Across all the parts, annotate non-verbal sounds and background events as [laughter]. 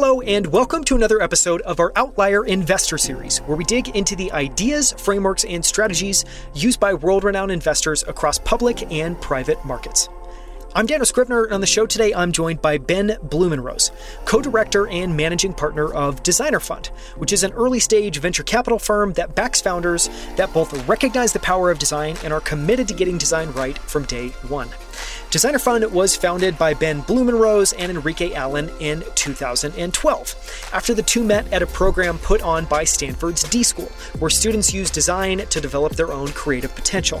Hello, and welcome to another episode of our Outlier Investor Series, where we dig into the ideas, frameworks, and strategies used by world renowned investors across public and private markets. I'm Daniel Scrivner, and on the show today, I'm joined by Ben Blumenrose, co director and managing partner of Designer Fund, which is an early stage venture capital firm that backs founders that both recognize the power of design and are committed to getting design right from day one. Designer Fund was founded by Ben Blumenrose and Enrique Allen in 2012, after the two met at a program put on by Stanford's D School, where students use design to develop their own creative potential.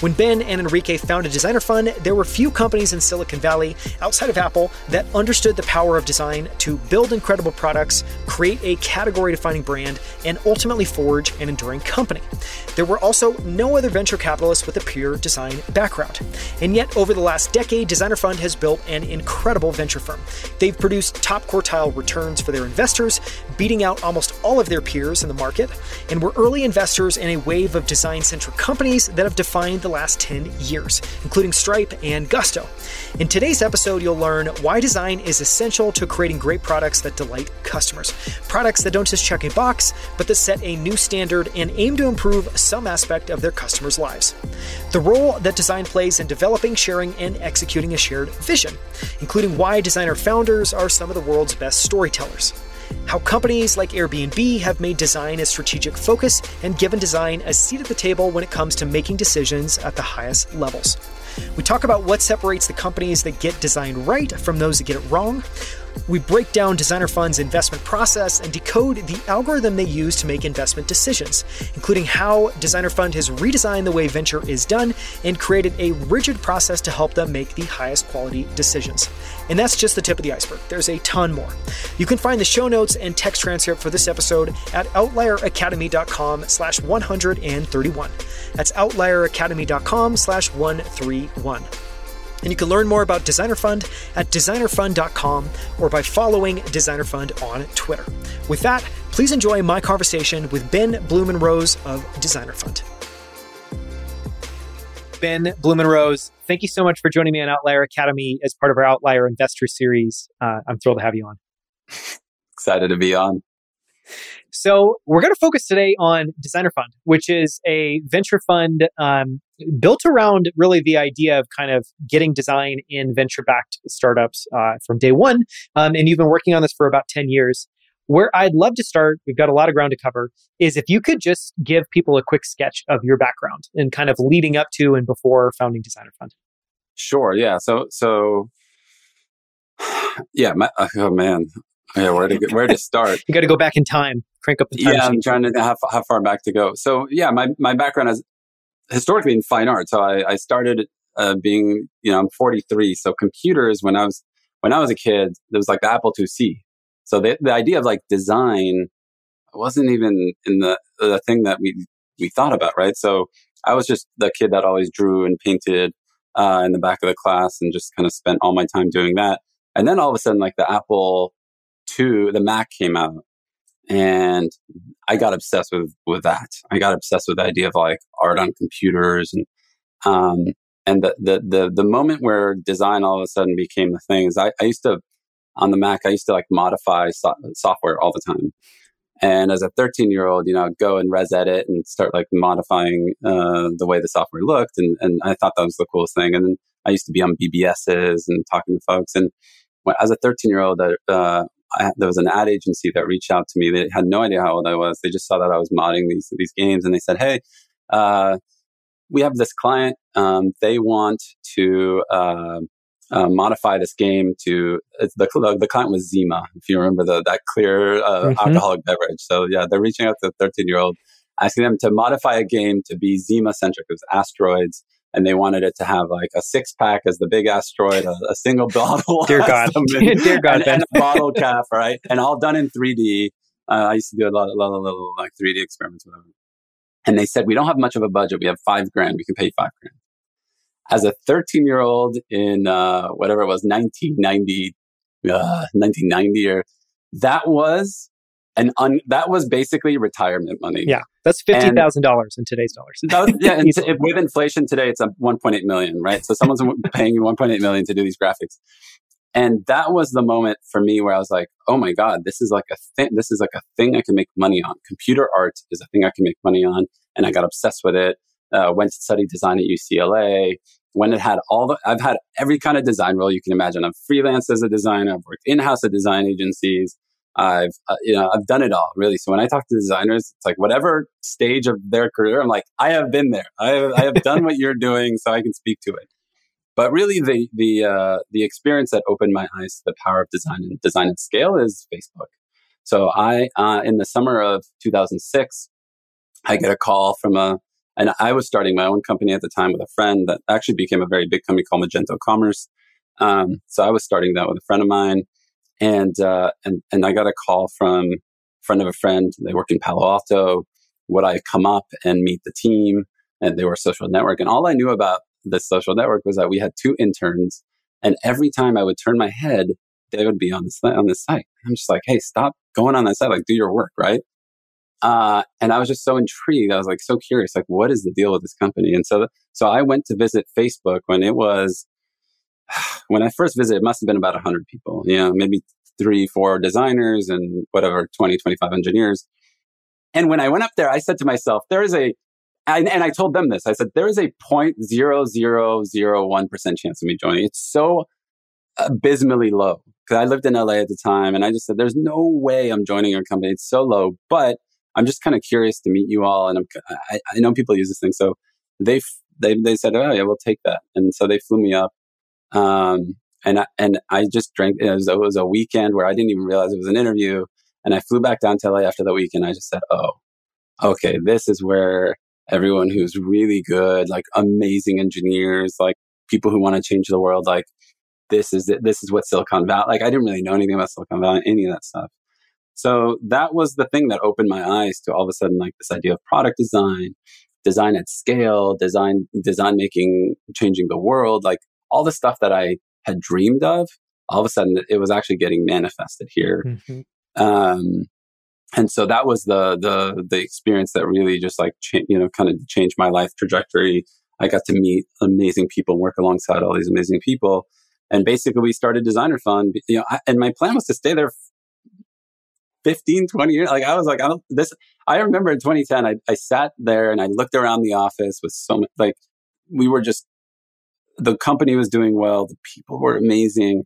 When Ben and Enrique founded Designer Fund, there were few companies in Silicon Valley, outside of Apple, that understood the power of design to build incredible products, create a category defining brand, and ultimately forge an enduring company. There were also no other venture capitalists with a pure design background. And yet, over the last decade, Designer Fund has built an incredible venture firm. They've produced top quartile returns for their investors, beating out almost all of their peers in the market, and we're early investors in a wave of design centric companies that have defined the last 10 years, including Stripe and Gusto. In today's episode, you'll learn why design is essential to creating great products that delight customers. Products that don't just check a box, but that set a new standard and aim to improve some aspect of their customers' lives. The role that design plays in developing, sharing, and executing a shared vision, including why designer founders are some of the world's best storytellers. How companies like Airbnb have made design a strategic focus and given design a seat at the table when it comes to making decisions at the highest levels. We talk about what separates the companies that get design right from those that get it wrong. We break down Designer Fund's investment process and decode the algorithm they use to make investment decisions, including how Designer Fund has redesigned the way venture is done and created a rigid process to help them make the highest quality decisions. And that's just the tip of the iceberg. There's a ton more. You can find the show notes and text transcript for this episode at outlieracademy.com slash 131. That's outlieracademy.com slash 131. And you can learn more about Designer Fund at designerfund.com or by following Designer Fund on Twitter. With that, please enjoy my conversation with Ben Blumenrose of Designer Fund. Ben Blumenrose, thank you so much for joining me on Outlier Academy as part of our Outlier Investor Series. Uh, I'm thrilled to have you on. [laughs] Excited to be on. So, we're going to focus today on Designer Fund, which is a venture fund um, built around really the idea of kind of getting design in venture backed startups uh, from day one. Um, and you've been working on this for about 10 years. Where I'd love to start, we've got a lot of ground to cover, is if you could just give people a quick sketch of your background and kind of leading up to and before founding Designer Fund. Sure. Yeah. So, so, yeah. My, oh man. Yeah. Where to where to start? [laughs] you got to go back in time. Crank up the time. Yeah, I'm trying to how, how far back to go. So, yeah, my my background is historically in fine art. So I, I started uh, being, you know, I'm 43. So computers when I was when I was a kid, there was like the Apple IIc. So the, the idea of like design wasn't even in the, the thing that we, we thought about, right? So I was just the kid that always drew and painted, uh, in the back of the class and just kind of spent all my time doing that. And then all of a sudden, like the Apple II, the Mac came out and I got obsessed with, with that. I got obsessed with the idea of like art on computers and, um, and the, the, the, the moment where design all of a sudden became the thing is I, I used to, on the Mac, I used to like modify so- software all the time. And as a 13 year old, you know, go and ResEdit and start like modifying uh, the way the software looked. And, and I thought that was the coolest thing. And then I used to be on BBSs and talking to folks. And as a 13 year old, uh, I, there was an ad agency that reached out to me. They had no idea how old I was. They just saw that I was modding these, these games and they said, Hey, uh, we have this client. Um, they want to, uh, uh, modify this game to the, the, the client was Zima, if you remember the that clear uh, mm-hmm. alcoholic beverage. So yeah, they're reaching out to a 13 year old, asking them to modify a game to be Zima centric. It was asteroids, and they wanted it to have like a six pack as the big asteroid, a, a single [laughs] bottle, dear God, and, [laughs] dear God, and, and, a bottle cap, [laughs] right, and all done in 3D. Uh, I used to do a lot, a lot of little like 3D experiments them. And they said, we don't have much of a budget. We have five grand. We can pay five grand as a 13 year old in uh, whatever it was 1990 uh, 1990 or that was an un, that was basically retirement money yeah that's $50000 in today's dollars was, yeah [laughs] and t- with inflation today it's a 1.8 million right so someone's [laughs] paying you 1.8 million to do these graphics And that was the moment for me where I was like, oh my God, this is like a thing. This is like a thing I can make money on. Computer art is a thing I can make money on. And I got obsessed with it. Uh, went to study design at UCLA. When it had all the, I've had every kind of design role you can imagine. I've freelanced as a designer. I've worked in-house at design agencies. I've, uh, you know, I've done it all really. So when I talk to designers, it's like whatever stage of their career, I'm like, I have been there. I have, I have done what you're doing so I can speak to it. But really, the the uh, the experience that opened my eyes to the power of design and design at scale is Facebook. So I, uh, in the summer of 2006, I get a call from a, and I was starting my own company at the time with a friend that actually became a very big company called Magento Commerce. Um, so I was starting that with a friend of mine, and uh, and and I got a call from a friend of a friend. They work in Palo Alto. Would I come up and meet the team? And they were a social network, and all I knew about this social network was that we had two interns, and every time I would turn my head, they would be on this on this site. I'm just like, hey, stop going on that site, like do your work, right? Uh, and I was just so intrigued. I was like so curious, like what is the deal with this company? And so, so I went to visit Facebook when it was when I first visited. It must have been about hundred people, you know, maybe three, four designers and whatever, 20, 25 engineers. And when I went up there, I said to myself, there is a and, and I told them this. I said, there is a 0.0001% chance of me joining. It's so abysmally low. Because I lived in LA at the time and I just said, there's no way I'm joining your company. It's so low. But I'm just kind of curious to meet you all. And I'm, I, I know people use this thing. So they, they, they said, oh, yeah, we'll take that. And so they flew me up. Um, and I, and I just drank, it was, it was a weekend where I didn't even realize it was an interview. And I flew back down to LA after the weekend. I just said, oh, okay, this is where everyone who's really good, like amazing engineers, like people who want to change the world, like this is it. This is what Silicon Valley, like I didn't really know anything about Silicon Valley, any of that stuff. So that was the thing that opened my eyes to all of a sudden like this idea of product design, design at scale, design, design making, changing the world, like all the stuff that I had dreamed of. All of a sudden, it was actually getting manifested here. Mm-hmm. Um, and so that was the the the experience that really just like cha- you know kind of changed my life trajectory i got to meet amazing people work alongside all these amazing people and basically we started designer fund you know I, and my plan was to stay there 15 20 years like i was like i don't this i remember in 2010 i, I sat there and i looked around the office with so much like we were just the company was doing well the people were amazing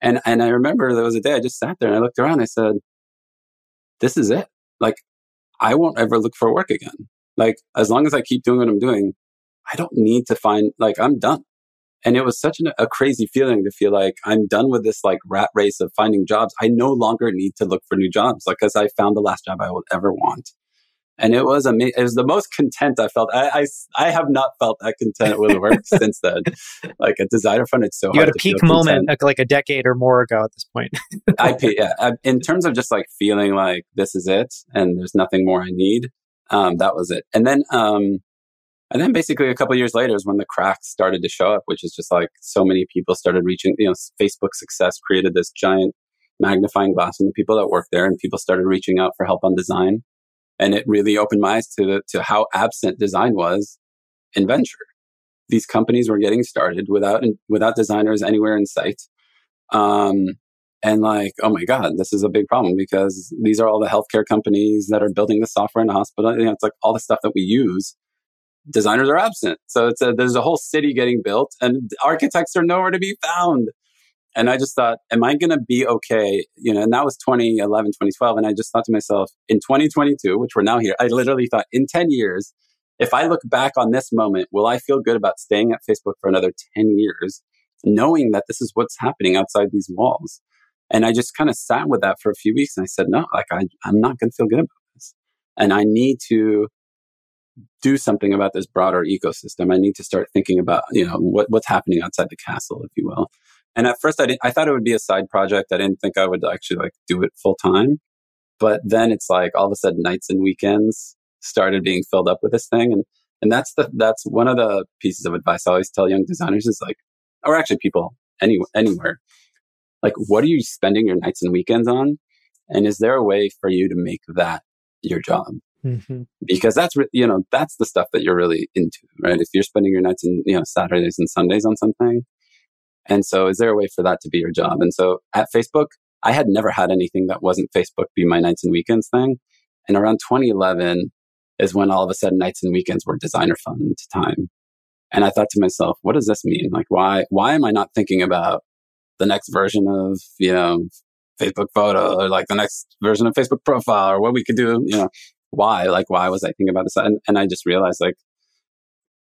and and i remember there was a day i just sat there and i looked around i said this is it. Like, I won't ever look for work again. Like, as long as I keep doing what I'm doing, I don't need to find, like, I'm done. And it was such an, a crazy feeling to feel like I'm done with this like rat race of finding jobs. I no longer need to look for new jobs, like, because I found the last job I will ever want and it was amazing. It was the most content I felt. I, I, I have not felt that content with work [laughs] since then. Like a designer fund, it's so hard. you had a peak moment like a decade or more ago at this point. [laughs] I [laughs] yeah. In terms of just like feeling like this is it and there's nothing more I need. Um, that was it. And then um, and then basically a couple years later is when the cracks started to show up, which is just like so many people started reaching. You know, Facebook success created this giant magnifying glass on the people that work there, and people started reaching out for help on design and it really opened my eyes to to how absent design was in venture. These companies were getting started without without designers anywhere in sight. Um, and like, oh my God, this is a big problem because these are all the healthcare companies that are building the software in the hospital. You know, it's like all the stuff that we use. Designers are absent. So it's a, there's a whole city getting built and architects are nowhere to be found. And I just thought, am I going to be okay? You know, and that was 2011, 2012. And I just thought to myself, in 2022, which we're now here, I literally thought in 10 years, if I look back on this moment, will I feel good about staying at Facebook for another 10 years, knowing that this is what's happening outside these walls? And I just kind of sat with that for a few weeks and I said, no, like I, I'm not going to feel good about this. And I need to do something about this broader ecosystem. I need to start thinking about, you know, what, what's happening outside the castle, if you will. And at first I didn't, I thought it would be a side project. I didn't think I would actually like do it full time. But then it's like all of a sudden nights and weekends started being filled up with this thing. And, and that's the, that's one of the pieces of advice I always tell young designers is like, or actually people any, anywhere, like, what are you spending your nights and weekends on? And is there a way for you to make that your job? Mm-hmm. Because that's, re- you know, that's the stuff that you're really into, right? If you're spending your nights and, you know, Saturdays and Sundays on something, And so, is there a way for that to be your job? And so, at Facebook, I had never had anything that wasn't Facebook be my nights and weekends thing. And around 2011 is when all of a sudden nights and weekends were designer fund time. And I thought to myself, what does this mean? Like, why, why am I not thinking about the next version of, you know, Facebook photo or like the next version of Facebook profile or what we could do, you know, why? Like, why was I thinking about this? And, and I just realized like,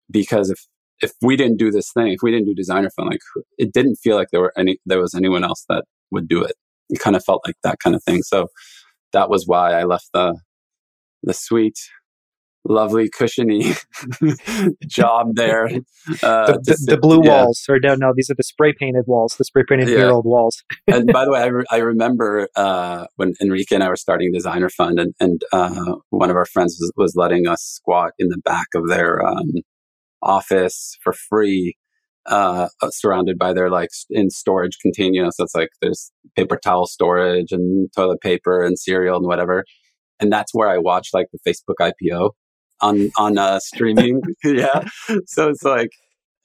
because if, if we didn't do this thing, if we didn't do designer fund, like it didn't feel like there were any, there was anyone else that would do it. It kind of felt like that kind of thing. So that was why I left the, the sweet lovely cushiony [laughs] job there. [laughs] Uh, the, the, the, blue yeah. walls, or no, no, these are the spray painted walls, the spray painted yeah. year old walls. [laughs] and by the way, I, re- I remember uh, when Enrique and I were starting Designer Fund, and, and uh, one of our friends was, was, letting us squat in the back of their um, office for free. Uh, surrounded by their like in storage containers. So it's like there's paper towel storage and toilet paper and cereal and whatever and that's where I watch like the Facebook IPO on on uh, streaming. [laughs] [laughs] yeah, so it's like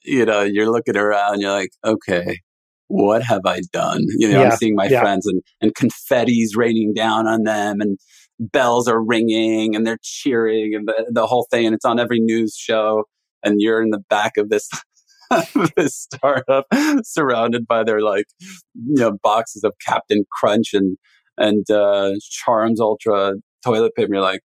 you know you're looking around, you're like, okay, what have I done? You know, yeah, I'm seeing my yeah. friends and and confetti's raining down on them, and bells are ringing, and they're cheering, and the the whole thing, and it's on every news show, and you're in the back of this. [laughs] this startup surrounded by their like you know boxes of Captain Crunch and and uh, Charmin Ultra toilet paper. You're like,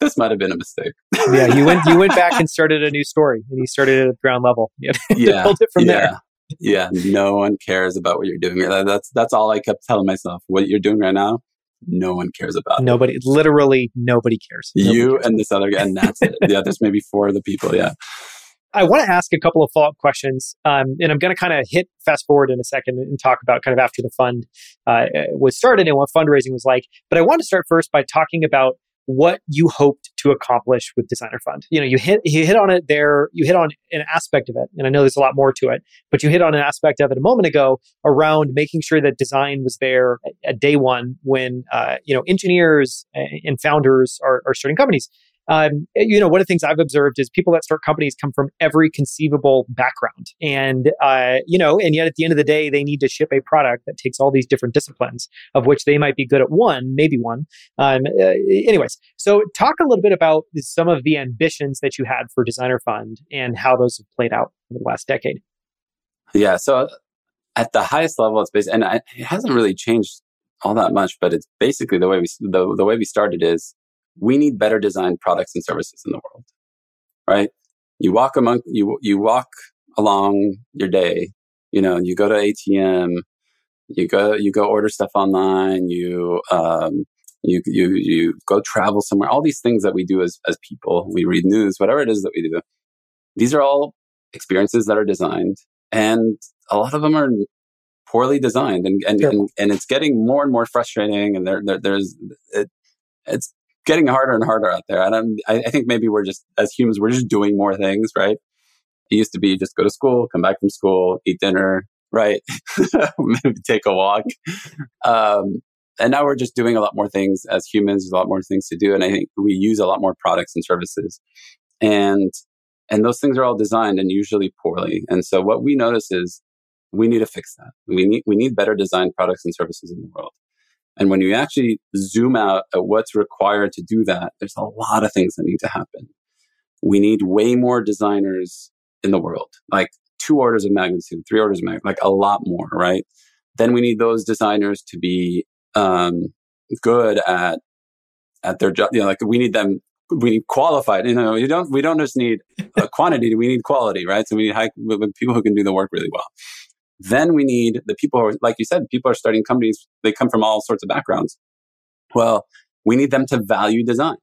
this might have been a mistake. yeah, you went you went back [laughs] and started a new story, and you started at ground level. [laughs] You yeah, built it from yeah. there. Yeah, no one cares about what you're doing. That's that's all I kept telling myself. What you're doing right now, no one cares about. Nobody, it. literally nobody cares. Nobody you cares. and this other guy, and that's it. yeah, there's maybe four of the people. Yeah. I want to ask a couple of follow up questions, um, and I'm going to kind of hit fast forward in a second and talk about kind of after the fund uh, was started and what fundraising was like. But I want to start first by talking about what you hoped to accomplish with Designer Fund. You know, you hit you hit on it there, you hit on an aspect of it, and I know there's a lot more to it, but you hit on an aspect of it a moment ago around making sure that design was there at, at day one when uh, you know engineers and founders are, are starting companies um, you know, one of the things I've observed is people that start companies come from every conceivable background. And, uh, you know, and yet at the end of the day, they need to ship a product that takes all these different disciplines, of which they might be good at one, maybe one. Um, uh, anyways, so talk a little bit about some of the ambitions that you had for Designer Fund and how those have played out over the last decade. Yeah. So at the highest level, it's based, and it hasn't really changed all that much, but it's basically the way we, the, the way we started is we need better designed products and services in the world, right? You walk among, you, you walk along your day, you know, you go to ATM, you go, you go order stuff online, you, um, you, you, you go travel somewhere, all these things that we do as, as people, we read news, whatever it is that we do. These are all experiences that are designed and a lot of them are poorly designed and, and, sure. and, and, it's getting more and more frustrating and there, there there's, it, it's getting harder and harder out there. And I'm, I, I think maybe we're just, as humans, we're just doing more things, right? It used to be just go to school, come back from school, eat dinner, right? [laughs] maybe take a walk. Um, and now we're just doing a lot more things as humans. There's a lot more things to do. And I think we use a lot more products and services. And, and those things are all designed and usually poorly. And so what we notice is we need to fix that. We need, we need better designed products and services in the world. And when you actually zoom out at what's required to do that, there's a lot of things that need to happen. We need way more designers in the world, like two orders of magnitude, three orders of magnitude, like a lot more, right? Then we need those designers to be um, good at at their job. You know, like we need them. We need qualified. You know, you don't. We don't just need a quantity. We need quality, right? So we need high people who can do the work really well. Then we need the people who are, like you said, people are starting companies. They come from all sorts of backgrounds. Well, we need them to value design.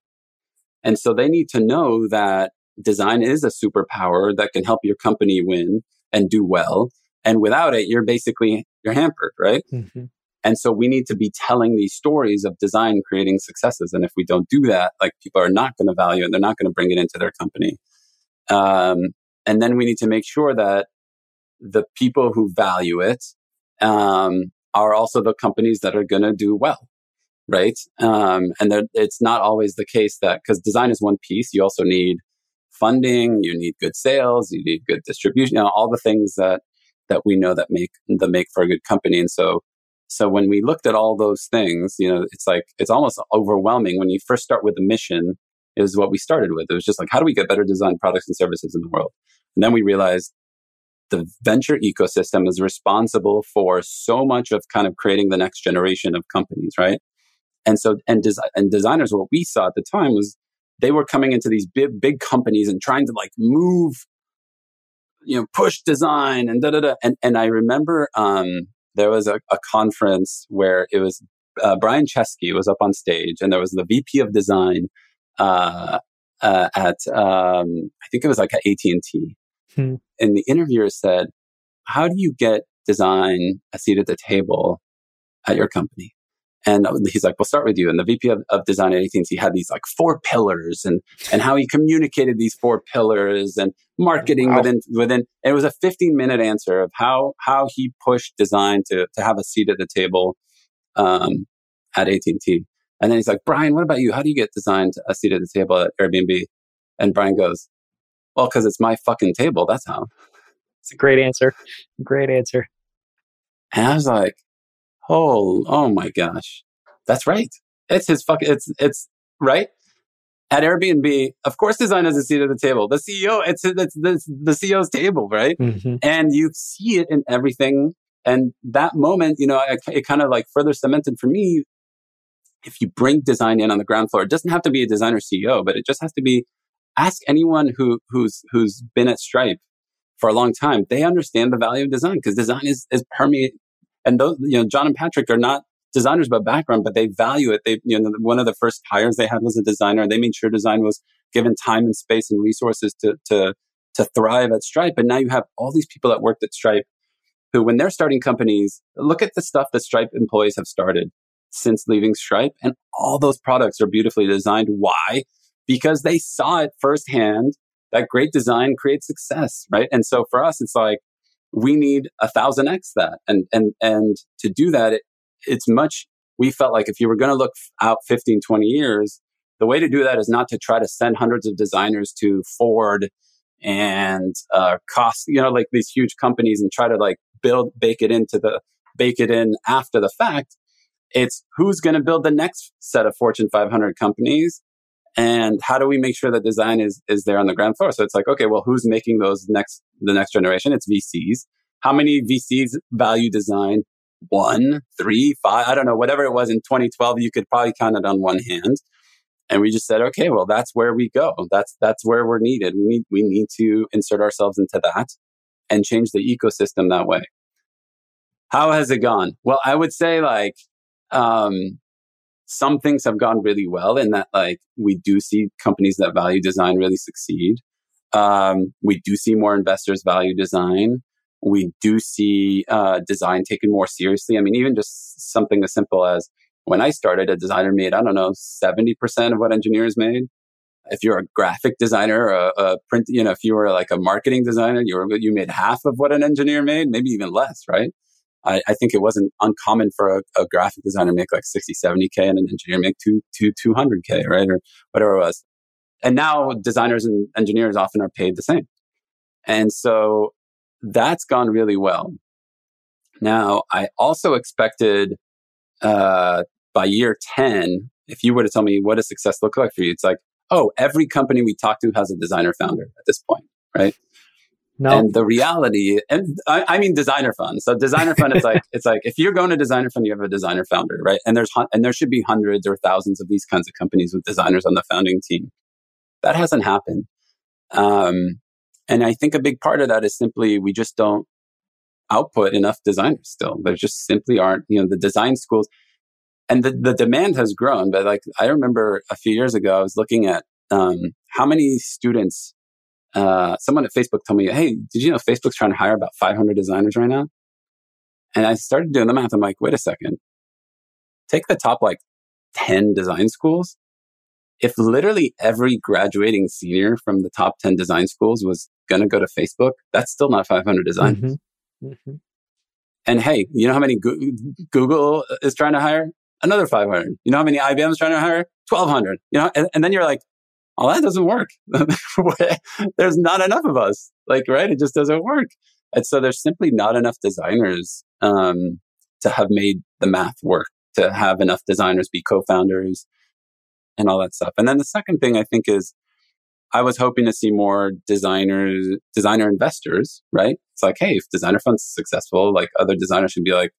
And so they need to know that design is a superpower that can help your company win and do well. And without it, you're basically, you're hampered, right? Mm-hmm. And so we need to be telling these stories of design creating successes. And if we don't do that, like people are not going to value it. They're not going to bring it into their company. Um, and then we need to make sure that the people who value it um, are also the companies that are going to do well, right? Um, and it's not always the case that because design is one piece, you also need funding, you need good sales, you need good distribution, you know, all the things that that we know that make the make for a good company. And so, so when we looked at all those things, you know, it's like, it's almost overwhelming when you first start with the mission is what we started with. It was just like, how do we get better design products and services in the world? And then we realized the venture ecosystem is responsible for so much of kind of creating the next generation of companies, right? And so, and, and designers, what we saw at the time was they were coming into these big, big companies and trying to like move, you know, push design and da da da. And, and I remember, um, there was a, a conference where it was, uh, Brian Chesky was up on stage and there was the VP of design, uh, uh, at, um, I think it was like at AT&T. Hmm. And the interviewer said, how do you get design a seat at the table at your company? And he's like, we'll start with you. And the VP of, of design at AT&T had these like four pillars and, and how he communicated these four pillars and marketing wow. within, within, it was a 15 minute answer of how, how he pushed design to, to have a seat at the table, um, at AT&T. And then he's like, Brian, what about you? How do you get design a seat at the table at Airbnb? And Brian goes, well, cause it's my fucking table. That's how. It's a great answer. Great answer. And I was like, Oh, oh my gosh. That's right. It's his fucking, it's, it's right. At Airbnb, of course, design has a seat at the table. The CEO, it's, it's, it's the CEO's table, right? Mm-hmm. And you see it in everything. And that moment, you know, it, it kind of like further cemented for me. If you bring design in on the ground floor, it doesn't have to be a designer CEO, but it just has to be ask anyone who, who's, who's been at Stripe for a long time. They understand the value of design because design is, is permeate, and those, you know, John and Patrick are not designers by background, but they value it. They, you know, one of the first hires they had was a designer. They made sure design was given time and space and resources to, to, to thrive at Stripe. And now you have all these people that worked at Stripe who, when they're starting companies, look at the stuff that Stripe employees have started since leaving Stripe. And all those products are beautifully designed. Why? Because they saw it firsthand that great design creates success, right? And so for us, it's like, we need a thousand X that. And, and, and to do that, it, it's much, we felt like if you were going to look out 15, 20 years, the way to do that is not to try to send hundreds of designers to Ford and, uh, cost, you know, like these huge companies and try to like build, bake it into the, bake it in after the fact. It's who's going to build the next set of Fortune 500 companies and how do we make sure that design is is there on the ground floor? So it's like okay well who's making those next the next generation? It's vcs how many vcs value design? One three five i don't know whatever it was in 2012 you could probably count it on one hand. And we just said okay well that's where we go. That's that's where we're needed. We need we need to insert ourselves into that and change the ecosystem that way. How has it gone? Well i would say like um some things have gone really well in that like we do see companies that value design really succeed. Um, we do see more investors value design. We do see uh, design taken more seriously. I mean, even just something as simple as when I started, a designer made, I don't know, 70% of what engineers made. If you're a graphic designer, a, a print, you know, if you were like a marketing designer, you were, you made half of what an engineer made, maybe even less, right? I, I think it wasn't uncommon for a, a, graphic designer to make like 60, 70K and an engineer make two, two, 200K, right? Or whatever it was. And now designers and engineers often are paid the same. And so that's gone really well. Now, I also expected, uh, by year 10, if you were to tell me what does success look like for you, it's like, oh, every company we talk to has a designer founder at this point, right? No. And the reality, and I, I, mean designer fund. So designer fund is like [laughs] it's like if you're going to designer fund, you have a designer founder, right? And there's and there should be hundreds or thousands of these kinds of companies with designers on the founding team. That hasn't happened, um, and I think a big part of that is simply we just don't output enough designers. Still, there just simply aren't. You know, the design schools, and the the demand has grown. But like I remember a few years ago, I was looking at um, how many students uh, someone at Facebook told me, Hey, did you know Facebook's trying to hire about 500 designers right now? And I started doing the math. I'm like, wait a second. Take the top like 10 design schools. If literally every graduating senior from the top 10 design schools was going to go to Facebook, that's still not 500 designers. Mm-hmm. Mm-hmm. And hey, you know how many Go- Google is trying to hire? Another 500. You know how many IBM is trying to hire? 1200. You know, and, and then you're like, oh, that doesn't work. [laughs] There's not enough of us. Like, right? It just doesn't work. And so there's simply not enough designers um, to have made the math work, to have enough designers be co-founders and all that stuff. And then the second thing I think is I was hoping to see more designers, designer investors, right? It's like, hey, if designer fund's successful, like other designers should be like,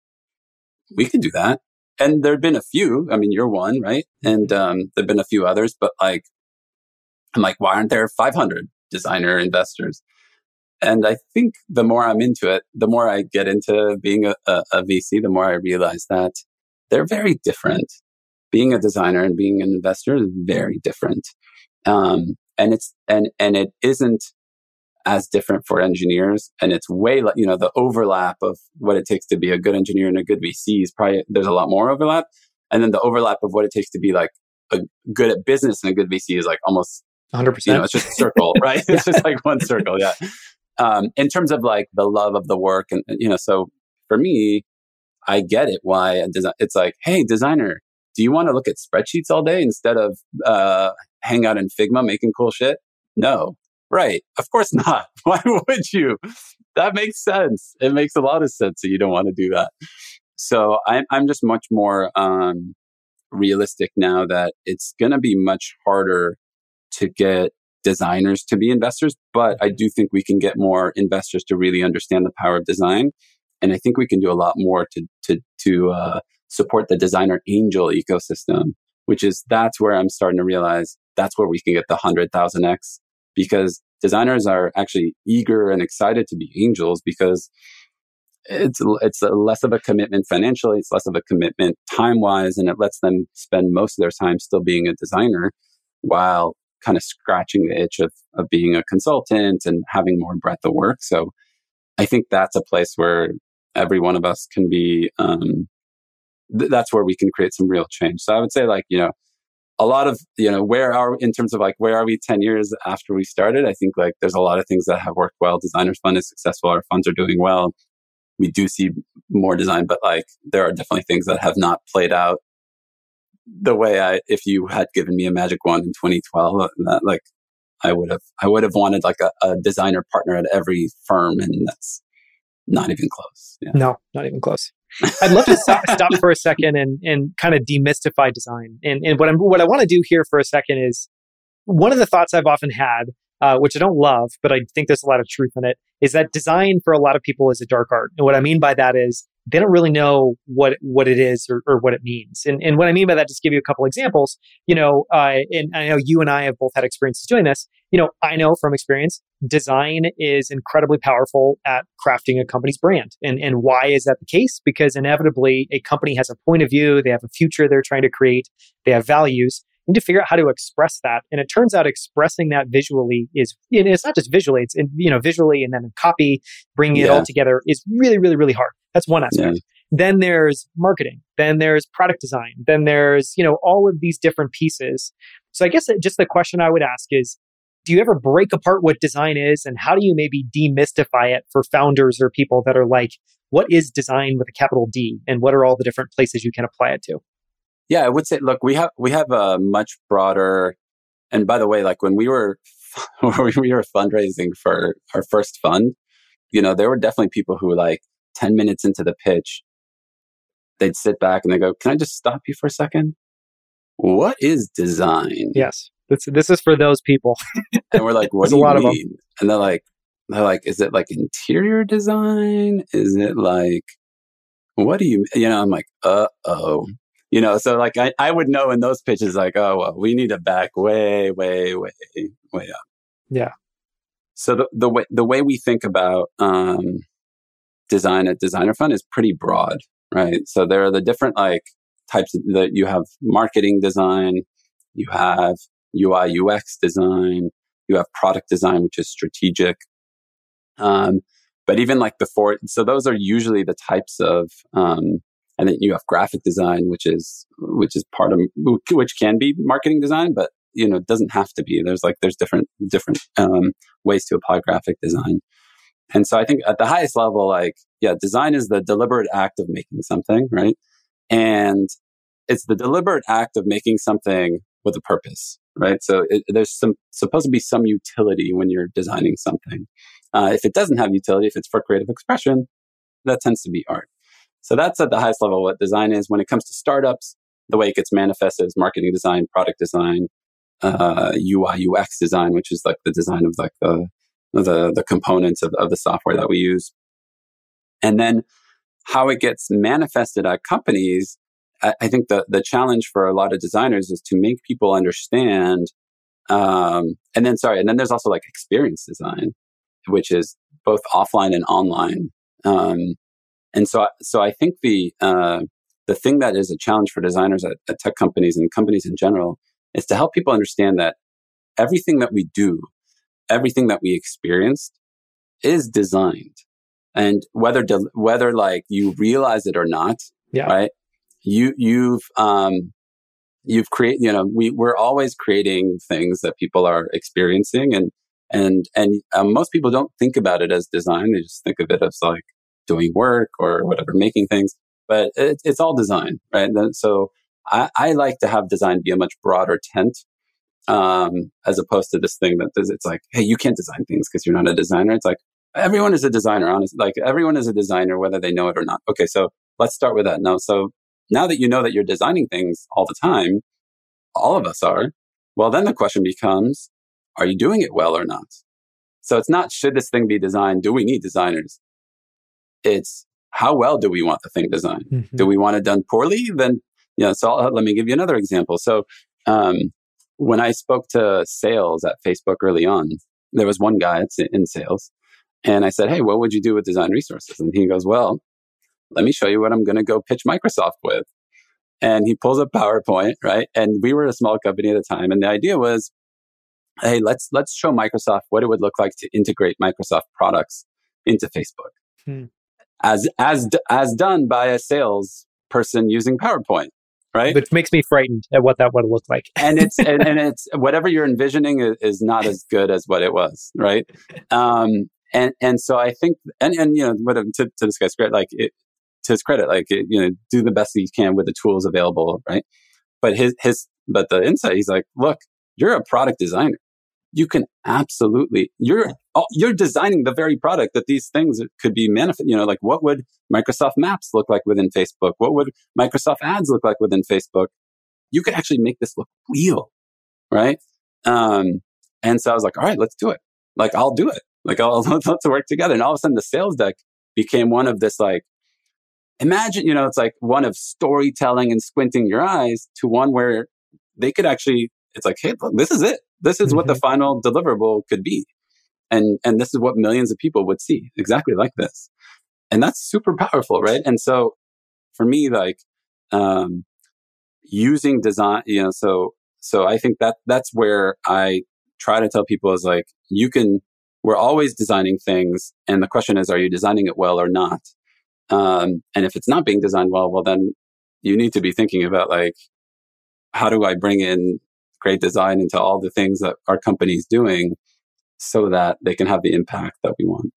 we could do that. And there'd been a few. I mean, you're one, right? And um, there've been a few others, but like, I'm like, why aren't there 500 designer investors? And I think the more I'm into it, the more I get into being a, a, a VC, the more I realize that they're very different. Being a designer and being an investor is very different. Um, and it's and and it isn't as different for engineers and it's way like you know the overlap of what it takes to be a good engineer and a good vc is probably there's a lot more overlap and then the overlap of what it takes to be like a good at business and a good vc is like almost 100% you know it's just a circle [laughs] right it's just like one circle yeah um, in terms of like the love of the work and you know so for me i get it why it's like hey designer do you want to look at spreadsheets all day instead of uh, hang out in Figma making cool shit? No. Right. Of course not. [laughs] Why would you? That makes sense. It makes a lot of sense that you don't want to do that. So I'm, I'm just much more um, realistic now that it's going to be much harder to get designers to be investors, but I do think we can get more investors to really understand the power of design. And I think we can do a lot more to, to, to uh, support the designer angel ecosystem, which is that's where I'm starting to realize that's where we can get the 100,000x because designers are actually eager and excited to be angels because it's it's less of a commitment financially, it's less of a commitment time wise, and it lets them spend most of their time still being a designer while kind of scratching the itch of, of being a consultant and having more breadth of work. So I think that's a place where every one of us can be um, th- that's where we can create some real change. So I would say like, you know, a lot of, you know, where are, in terms of like, where are we 10 years after we started? I think like there's a lot of things that have worked well. Designers Fund is successful. Our funds are doing well. We do see more design, but like there are definitely things that have not played out the way I, if you had given me a magic wand in 2012, uh, that like I would have, I would have wanted like a, a designer partner at every firm. And that's not even close. Yeah. No, not even close. I'd love to stop, stop for a second and, and kind of demystify design. And, and what, I'm, what I want to do here for a second is one of the thoughts I've often had, uh, which I don't love, but I think there's a lot of truth in it, is that design for a lot of people is a dark art. And what I mean by that is they don't really know what what it is or, or what it means. And, and what I mean by that, just give you a couple examples. You know, uh, and I know you and I have both had experiences doing this. You know, I know from experience, design is incredibly powerful at crafting a company's brand. And and why is that the case? Because inevitably, a company has a point of view, they have a future they're trying to create, they have values. You need to figure out how to express that. And it turns out expressing that visually is, it's not just visually, it's, you know, visually and then copy, bringing yeah. it all together is really, really, really hard. That's one aspect. Yeah. Then there's marketing. Then there's product design. Then there's, you know, all of these different pieces. So I guess just the question I would ask is, do you ever break apart what design is and how do you maybe demystify it for founders or people that are like, what is design with a capital D and what are all the different places you can apply it to? Yeah, I would say, look, we have, we have a much broader, and by the way, like when we were, [laughs] when we were fundraising for our first fund, you know, there were definitely people who like, 10 minutes into the pitch, they'd sit back and they go, Can I just stop you for a second? What is design? Yes. This, this is for those people. and we're like, [laughs] What do you mean? And they're like, they're like, is it like interior design? Is it like, what do you, you know, I'm like, uh oh. You know, so like I, I would know in those pitches, like, oh, well, we need to back way, way, way, way up. Yeah. So the, the way, the way we think about, um, design at Designer Fund is pretty broad, right? So there are the different like types that you have marketing design, you have UI UX design, you have product design, which is strategic. Um, but even like before, so those are usually the types of, um, and then you have graphic design, which is, which is part of, which can be marketing design, but you know, it doesn't have to be. There's like, there's different, different, um, ways to apply graphic design. And so I think at the highest level, like, yeah, design is the deliberate act of making something, right? And it's the deliberate act of making something with a purpose. right? So it, there's some supposed to be some utility when you're designing something. Uh, if it doesn't have utility, if it's for creative expression, that tends to be art. So that's at the highest level what design is. When it comes to startups, the way it gets manifested is marketing design, product design, uh, UI UX design, which is like the design of like the the, the components of, of the software that we use. And then how it gets manifested at companies, I, I think the, the challenge for a lot of designers is to make people understand. Um, and then, sorry, and then there's also like experience design, which is both offline and online. Um, and so, so I think the, uh, the thing that is a challenge for designers at, at tech companies and companies in general is to help people understand that everything that we do, everything that we experienced is designed. And whether, de- whether like you realize it or not, yeah. right? You, you've, um, you've created, you know, we, we're always creating things that people are experiencing and, and, and um, most people don't think about it as design. They just think of it as like doing work or whatever, making things, but it, it's all design, right? So I, I like to have design be a much broader tent um, as opposed to this thing that does, it's like, hey, you can't design things because you're not a designer. It's like everyone is a designer, honestly. Like everyone is a designer, whether they know it or not. Okay, so let's start with that. Now, so now that you know that you're designing things all the time, all of us are. Well, then the question becomes, are you doing it well or not? So it's not should this thing be designed? Do we need designers? It's how well do we want the thing designed? Mm-hmm. Do we want it done poorly? Then, you know, so I'll, let me give you another example. So, um, when I spoke to sales at Facebook early on, there was one guy in sales and I said, Hey, what would you do with design resources? And he goes, Well, let me show you what I'm going to go pitch Microsoft with. And he pulls up PowerPoint, right? And we were a small company at the time. And the idea was, Hey, let's, let's show Microsoft what it would look like to integrate Microsoft products into Facebook. Hmm. As, as, as done by a sales person using PowerPoint right? Which makes me frightened at what that would look like. [laughs] and it's and, and, it's [laughs] whatever you're envisioning is, is, not as good as what it was, right? Um, and and so I think and and you know what to, to this guy's credit, like it, to his credit, like it, you know, do the best that you can with the tools available, right? But his his but the insight, he's like, look, you're a product designer. You can absolutely you're you're designing the very product that these things could be manifest. You know, like what would Microsoft Maps look like within Facebook? What would Microsoft Ads look like within Facebook? You could actually make this look real, right? Um, and so I was like, all right, let's do it. Like I'll do it. Like I'll [laughs] let's work together. And all of a sudden, the sales deck became one of this like. Imagine, you know, it's like one of storytelling and squinting your eyes to one where they could actually, it's like, hey, look, this is it. This is mm-hmm. what the mm-hmm. final deliverable could be and and this is what millions of people would see exactly like this and that's super powerful right and so for me like um using design you know so so i think that that's where i try to tell people is like you can we're always designing things and the question is are you designing it well or not um and if it's not being designed well well then you need to be thinking about like how do i bring in great design into all the things that our company's doing so that they can have the impact that we want.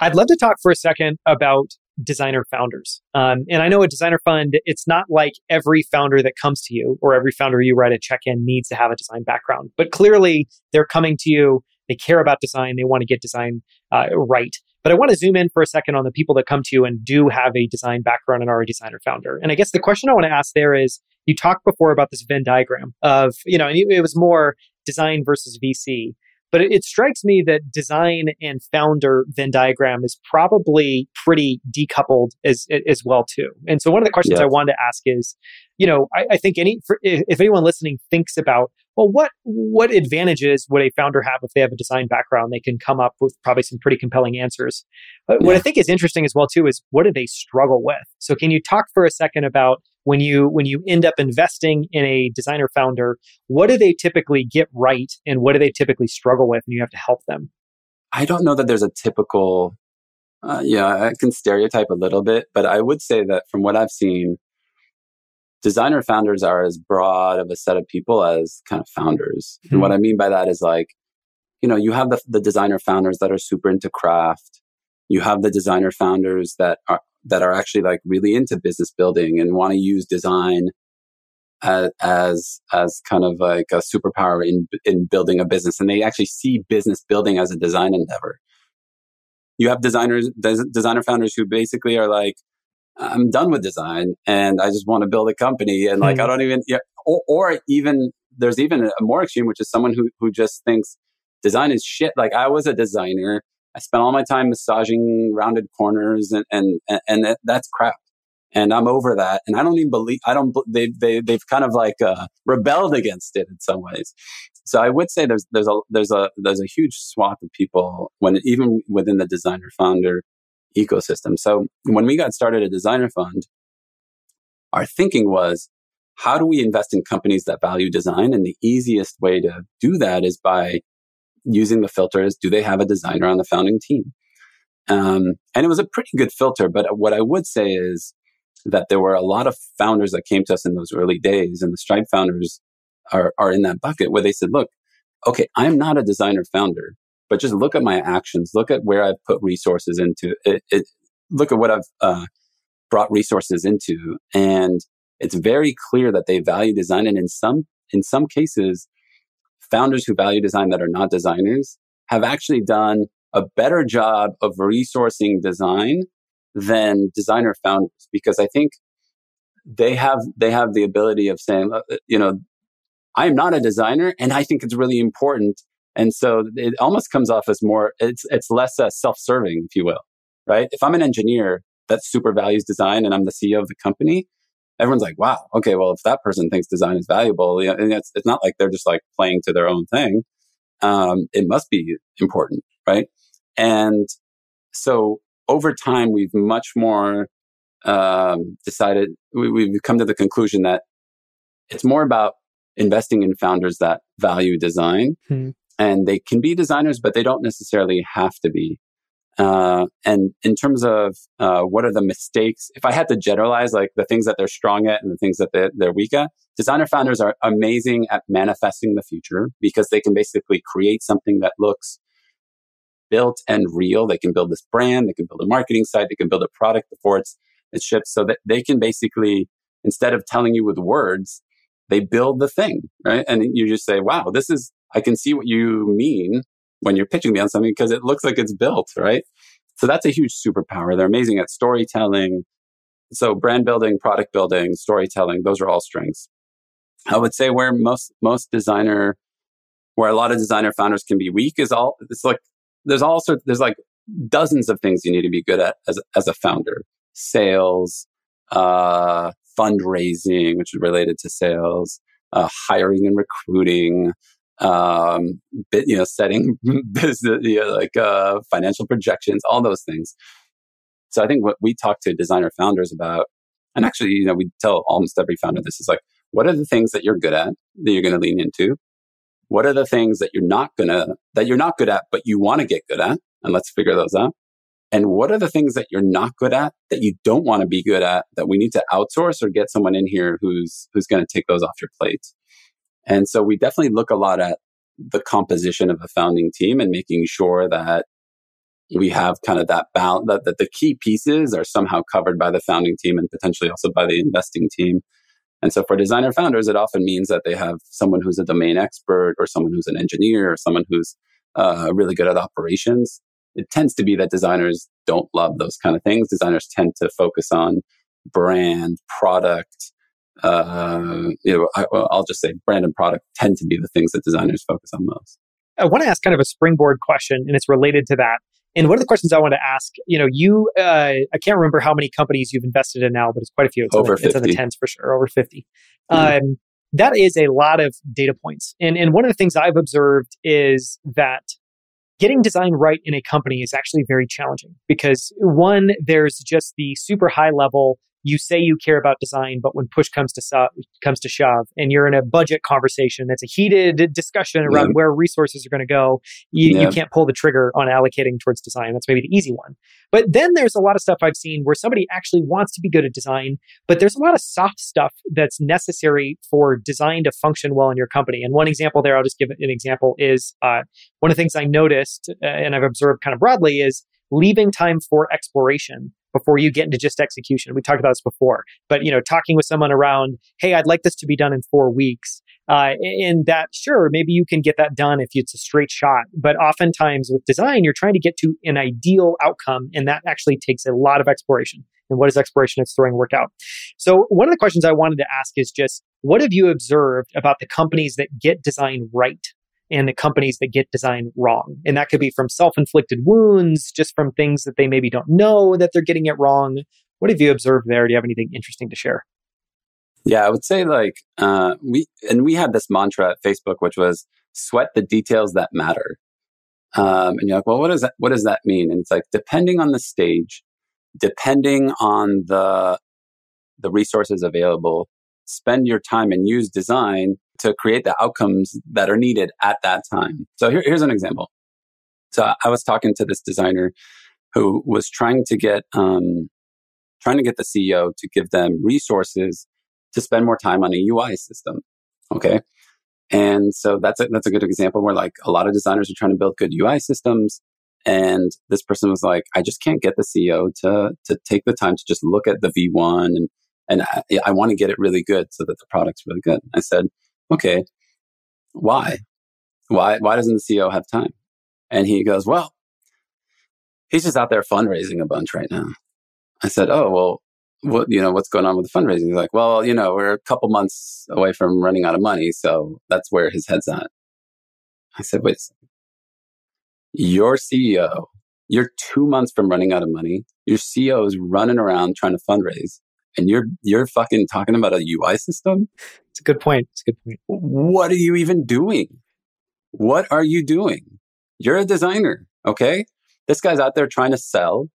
I'd love to talk for a second about designer founders. Um, and I know a designer fund, it's not like every founder that comes to you or every founder you write a check in needs to have a design background. But clearly, they're coming to you, they care about design, they want to get design uh, right. But I want to zoom in for a second on the people that come to you and do have a design background and are a designer founder. And I guess the question I want to ask there is you talked before about this Venn diagram of, you know, and it was more design versus VC. But it, it, strikes me that design and founder Venn diagram is probably pretty decoupled as as well too. And so one of the questions I wanted to ask is, you know, I, I think any for, if anyone listening thinks about well, what what advantages would a founder have if they have a design background? They can come up with probably some pretty compelling answers. But yeah. what I think is interesting as well too is what do they struggle with? So can you talk for a second about when you when you end up investing in a designer founder, what do they typically get right and what do they typically struggle with and you have to help them? I don't know that there's a typical uh, yeah, I can stereotype a little bit, but I would say that from what I've seen, designer founders are as broad of a set of people as kind of founders. Mm-hmm. And what I mean by that is like, you know, you have the, the designer founders that are super into craft. You have the designer founders that are that are actually like really into business building and want to use design as, as as kind of like a superpower in in building a business, and they actually see business building as a design endeavor. You have designers, des- designer founders who basically are like, I'm done with design and I just want to build a company. And like, mm. I hmm. don't even, yeah, or, or, even there's even a more extreme, which is someone who, who just thinks design is shit. Like I was a designer. I spent all my time massaging rounded corners and, and, and, that's crap. And I'm over that. And I don't even believe, I don't, they, they, they've kind of like, uh, rebelled against it in some ways. So I would say there's, there's a, there's a, there's a huge swath of people when, even within the designer founder ecosystem. So when we got started a designer fund, our thinking was, how do we invest in companies that value design? And the easiest way to do that is by using the filters. Do they have a designer on the founding team? Um, and it was a pretty good filter. But what I would say is that there were a lot of founders that came to us in those early days, and the Stripe founders are, are in that bucket where they said, look, okay, I'm not a designer founder, but just look at my actions, look at where I've put resources into it, it look at what I've uh, brought resources into. And it's very clear that they value design. And in some, in some cases, founders who value design that are not designers have actually done a better job of resourcing design than designer founders because I think they have they have the ability of saying uh, you know I'm not a designer and I think it's really important and so it almost comes off as more, it's, it's less uh, self-serving, if you will, right? If I'm an engineer that super values design and I'm the CEO of the company, everyone's like, wow, okay, well, if that person thinks design is valuable, you know, and it's, it's not like they're just like playing to their own thing. Um, it must be important, right? And so over time, we've much more um, decided, we, we've come to the conclusion that it's more about investing in founders that value design hmm and they can be designers, but they don't necessarily have to be. Uh, and in terms of uh, what are the mistakes, if I had to generalize like the things that they're strong at and the things that they're, they're weak at, designer founders are amazing at manifesting the future because they can basically create something that looks built and real. They can build this brand, they can build a marketing site, they can build a product before it's it's shipped, so that they can basically instead of telling you with words, they build the thing, right? And you just say, "Wow, this is I can see what you mean when you're pitching me on something because it looks like it's built, right? So that's a huge superpower. They're amazing at storytelling. So brand building, product building, storytelling, those are all strengths. I would say where most, most designer, where a lot of designer founders can be weak is all, it's like, there's also, there's like dozens of things you need to be good at as, as a founder. Sales, uh, fundraising, which is related to sales, uh, hiring and recruiting, um, you know, setting [laughs] business, you know, like uh, financial projections, all those things. So I think what we talk to designer founders about, and actually, you know, we tell almost every founder this is like, what are the things that you're good at that you're going to lean into? What are the things that you're not gonna that you're not good at, but you want to get good at? And let's figure those out. And what are the things that you're not good at that you don't want to be good at that we need to outsource or get someone in here who's who's going to take those off your plate? And so we definitely look a lot at the composition of a founding team and making sure that we have kind of that balance that, that the key pieces are somehow covered by the founding team and potentially also by the investing team. And so for designer founders, it often means that they have someone who's a domain expert or someone who's an engineer or someone who's uh, really good at operations. It tends to be that designers don't love those kind of things. Designers tend to focus on brand, product, uh, you know, I, will just say brand and product tend to be the things that designers focus on most. I want to ask kind of a springboard question, and it's related to that. And one of the questions I want to ask, you know, you, uh, I can't remember how many companies you've invested in now, but it's quite a few. It's over in the, 50. It's in the tens for sure, over 50. Mm-hmm. Um, that is a lot of data points. And, and one of the things I've observed is that getting design right in a company is actually very challenging because one, there's just the super high level you say you care about design, but when push comes to so- comes to shove, and you're in a budget conversation, that's a heated discussion around yeah. where resources are going to go. You, yeah. you can't pull the trigger on allocating towards design. That's maybe the easy one. But then there's a lot of stuff I've seen where somebody actually wants to be good at design, but there's a lot of soft stuff that's necessary for design to function well in your company. And one example there, I'll just give an example, is uh, one of the things I noticed uh, and I've observed kind of broadly is leaving time for exploration before you get into just execution. We talked about this before, but you know, talking with someone around, hey, I'd like this to be done in four weeks. Uh, and that, sure, maybe you can get that done if it's a straight shot. But oftentimes with design, you're trying to get to an ideal outcome, and that actually takes a lot of exploration. And what is exploration? It's throwing work out. So one of the questions I wanted to ask is just, what have you observed about the companies that get design right and the companies that get design wrong. And that could be from self inflicted wounds, just from things that they maybe don't know that they're getting it wrong. What have you observed there? Do you have anything interesting to share? Yeah, I would say like uh, we and we had this mantra at Facebook, which was sweat the details that matter. Um, and you're like, well, what does that what does that mean? And it's like depending on the stage, depending on the the resources available, spend your time and use design to create the outcomes that are needed at that time. So here, here's an example. So I was talking to this designer who was trying to get um, trying to get the CEO to give them resources to spend more time on a UI system. Okay. And so that's a, that's a good example where like a lot of designers are trying to build good UI systems. And this person was like, I just can't get the CEO to, to take the time to just look at the V1 and, and I, I want to get it really good so that the product's really good. I said, okay, why? Why, why doesn't the CEO have time? And he goes, well, he's just out there fundraising a bunch right now. I said, oh, well, what, you know, what's going on with the fundraising? He's like, well, you know, we're a couple months away from running out of money. So that's where his head's at. I said, wait. Your CEO, you're two months from running out of money. Your CEO is running around trying to fundraise and you're you're fucking talking about a UI system. It's a good point. It's a good point. What are you even doing? What are you doing? You're a designer, okay? This guy's out there trying to sell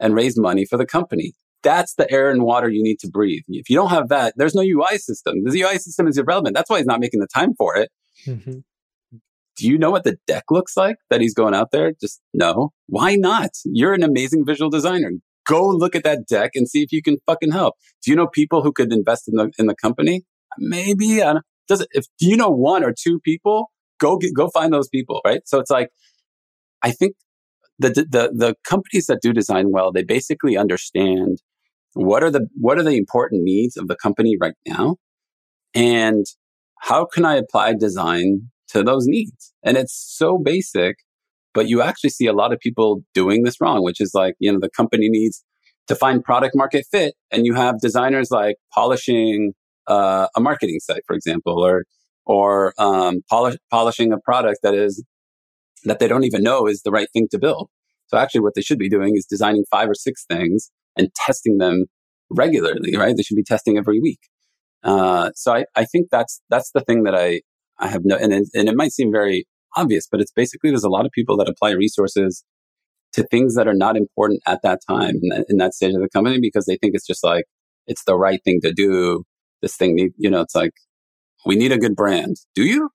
and raise money for the company. That's the air and water you need to breathe. If you don't have that, there's no UI system. The UI system is irrelevant. That's why he's not making the time for it. Mm-hmm. Do you know what the deck looks like that he's going out there? Just no. Why not? You're an amazing visual designer go look at that deck and see if you can fucking help. Do you know people who could invest in the in the company? Maybe. I don't, does it, if do you know one or two people, go get, go find those people, right? So it's like, I think the the the companies that do design well, they basically understand what are the what are the important needs of the company right now, and how can I apply design to those needs? And it's so basic but you actually see a lot of people doing this wrong, which is like, you know, the company needs to find product market fit. And you have designers like polishing uh, a marketing site, for example, or, or um, polish, polishing a product that is, that they don't even know is the right thing to build. So actually what they should be doing is designing five or six things and testing them regularly, right? They should be testing every week. Uh, so I, I think that's, that's the thing that I, I have no, and it, and it might seem very obvious, but it's basically there's a lot of people that apply resources to things that are not important at that time in that, in that stage of the company because they think it's just like it's the right thing to do. This thing, need, you know, it's like we need a good brand. Do you?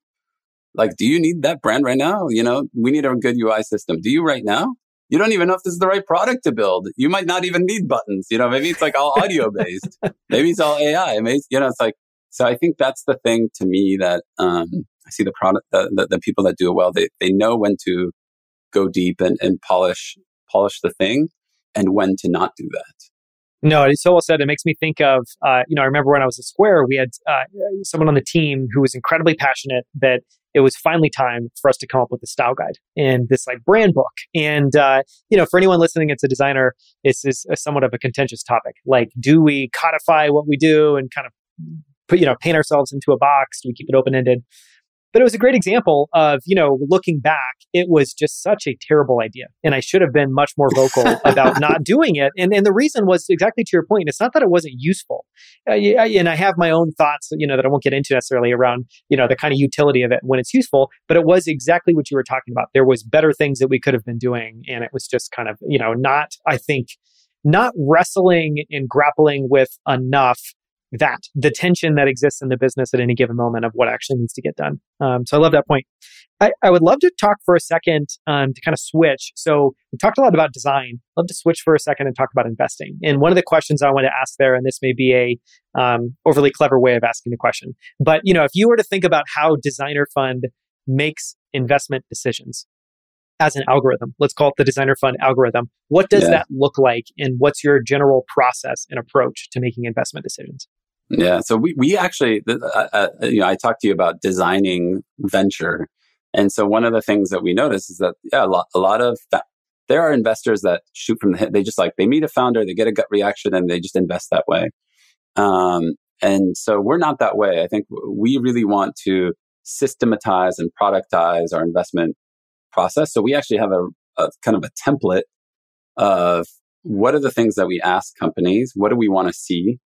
Like, do you need that brand right now? You know, we need a good UI system. Do you right now? You don't even know if this is the right product to build. You might not even need buttons. You know, maybe it's like all [laughs] audio based. maybe it's all AI. Maybe, you know, it's like, so I think that's the thing to me that, um, I see the product, the, the, the, people that do it well, they, they know when to go deep and, and polish, polish the thing and when to not do that. No, it's so well said. It makes me think of, uh, you know, I remember when I was at Square, we had uh, someone on the team who was incredibly passionate that it was finally time for us to come up with a style guide and this like brand book. And, uh, you know, for anyone listening, it's a designer, this is somewhat of a contentious topic. Like, do we codify what we do and kind of put, you know, paint ourselves into a box? Do we keep it open ended? But it was a great example of, you know, looking back, it was just such a terrible idea. And I should have been much more vocal [laughs] about not doing it. And, and the reason was exactly to your point. It's not that it wasn't useful. Uh, and I have my own thoughts, you know, that I won't get into necessarily around, you know, the kind of utility of it when it's useful. But it was exactly what you were talking about. There was better things that we could have been doing. And it was just kind of, you know, not, I think, not wrestling and grappling with enough that the tension that exists in the business at any given moment of what actually needs to get done. Um, so I love that point. I, I, would love to talk for a second um, to kind of switch. So we talked a lot about design. I'd love to switch for a second and talk about investing. And one of the questions I want to ask there, and this may be a um, overly clever way of asking the question, but you know, if you were to think about how Designer Fund makes investment decisions, as an algorithm. Let's call it the designer fund algorithm. What does yeah. that look like? And what's your general process and approach to making investment decisions? Yeah. So we, we actually, uh, uh, you know, I talked to you about designing venture. And so one of the things that we notice is that, yeah, a lot, a lot of there are investors that shoot from the hip. They just like, they meet a founder, they get a gut reaction and they just invest that way. Um, and so we're not that way. I think we really want to systematize and productize our investment process. So we actually have a, a kind of a template of what are the things that we ask companies? What do we want to see?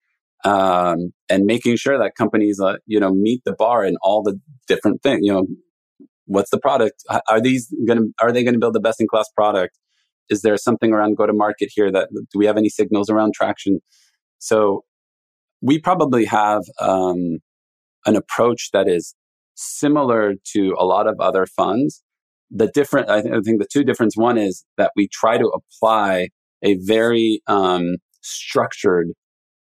Um, and making sure that companies, uh, you know, meet the bar in all the different things. You know, what's the product? Are these going to are they going to build the best in class product? Is there something around go to market here that do we have any signals around traction? So we probably have um, an approach that is similar to a lot of other funds, the different, I, th- I think the two difference one is that we try to apply a very um, structured